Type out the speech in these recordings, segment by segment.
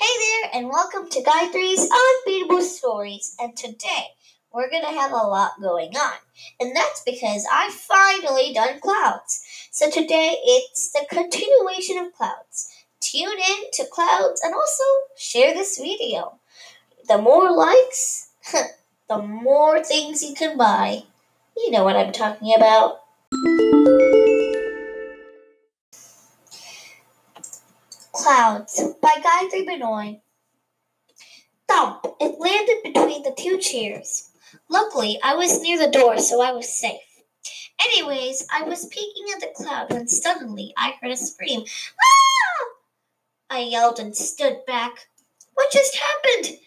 Hey there, and welcome to Gayatri's Unbeatable Stories. And today, we're to have a lot going on. And that's because I finally done clouds. So today, it's the continuation of clouds. Tune in to clouds and also share this video. The more likes, the more things you can buy. You know what I'm talking about. Clouds by Gayatri Benoy. Thump! It landed between the two chairs. Luckily, I was near the door, so I was safe. Anyways, I was peeking at the cloud when suddenly I heard a scream. Ah! I yelled and stood back. What just happened?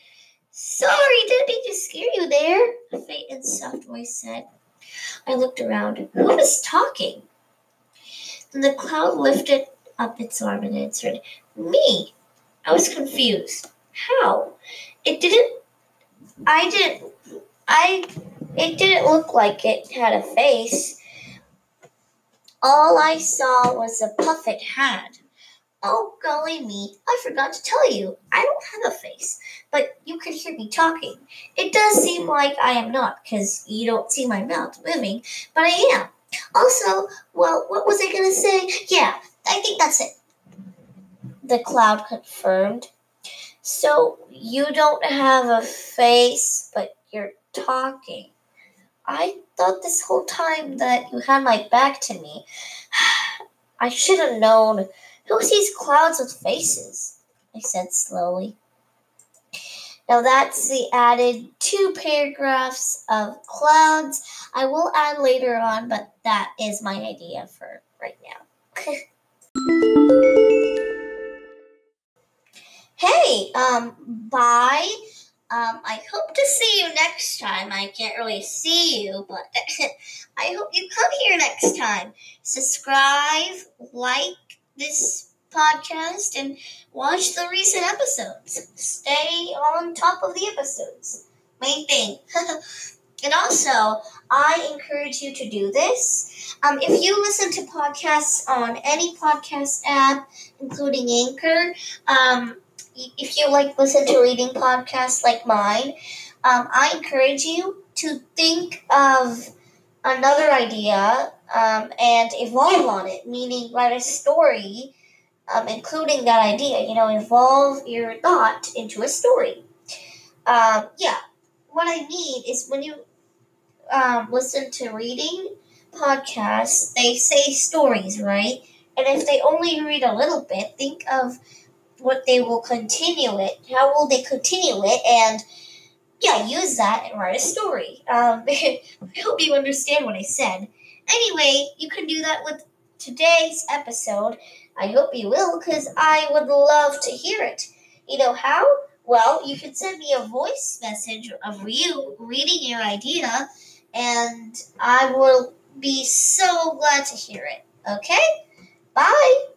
Sorry, didn't mean to scare you there, a faint and soft voice said. I looked around. Who was talking? Then the cloud lifted up its arm and answered, Me. I was confused. How? It didn't. I didn't. I. It didn't look like it had a face. All I saw was a puff it had. Oh, golly me, I forgot to tell you, I don't have a face, but you can hear me talking. It does seem like I am not, because you don't see my mouth moving, but I am. Also, well, what was I going to say? Yeah, I think that's it. The cloud confirmed. So you don't have a face, but you're talking. I thought this whole time that you had my back to me. I should have known. Who sees clouds with faces? I said slowly. Now that's the added two paragraphs of clouds. I will add later on, but that is my idea for right now. hey, um, bye. Um, I hope to see you next time. I can't really see you, but I hope you come here next time. Subscribe, like this podcast, and watch the recent episodes. Stay on top of the episodes. Main thing. and also, I encourage you to do this. Um, if you listen to podcasts on any podcast app, including Anchor, um, if you like listen to reading podcasts like mine, um, I encourage you to think of another idea um, and evolve on it, meaning write a story, um, including that idea. You know, evolve your thought into a story. Um, yeah, what I mean is when you um, listen to reading podcasts, they say stories, right? And if they only read a little bit, think of what they will continue it. How will they continue it? And yeah, use that and write a story. Um, I hope you understand what I said. Anyway, you can do that with today's episode. I hope you will, because I would love to hear it. You know how? Well, you can send me a voice message of you reading your idea, and I will be so glad to hear it. Okay? Bye!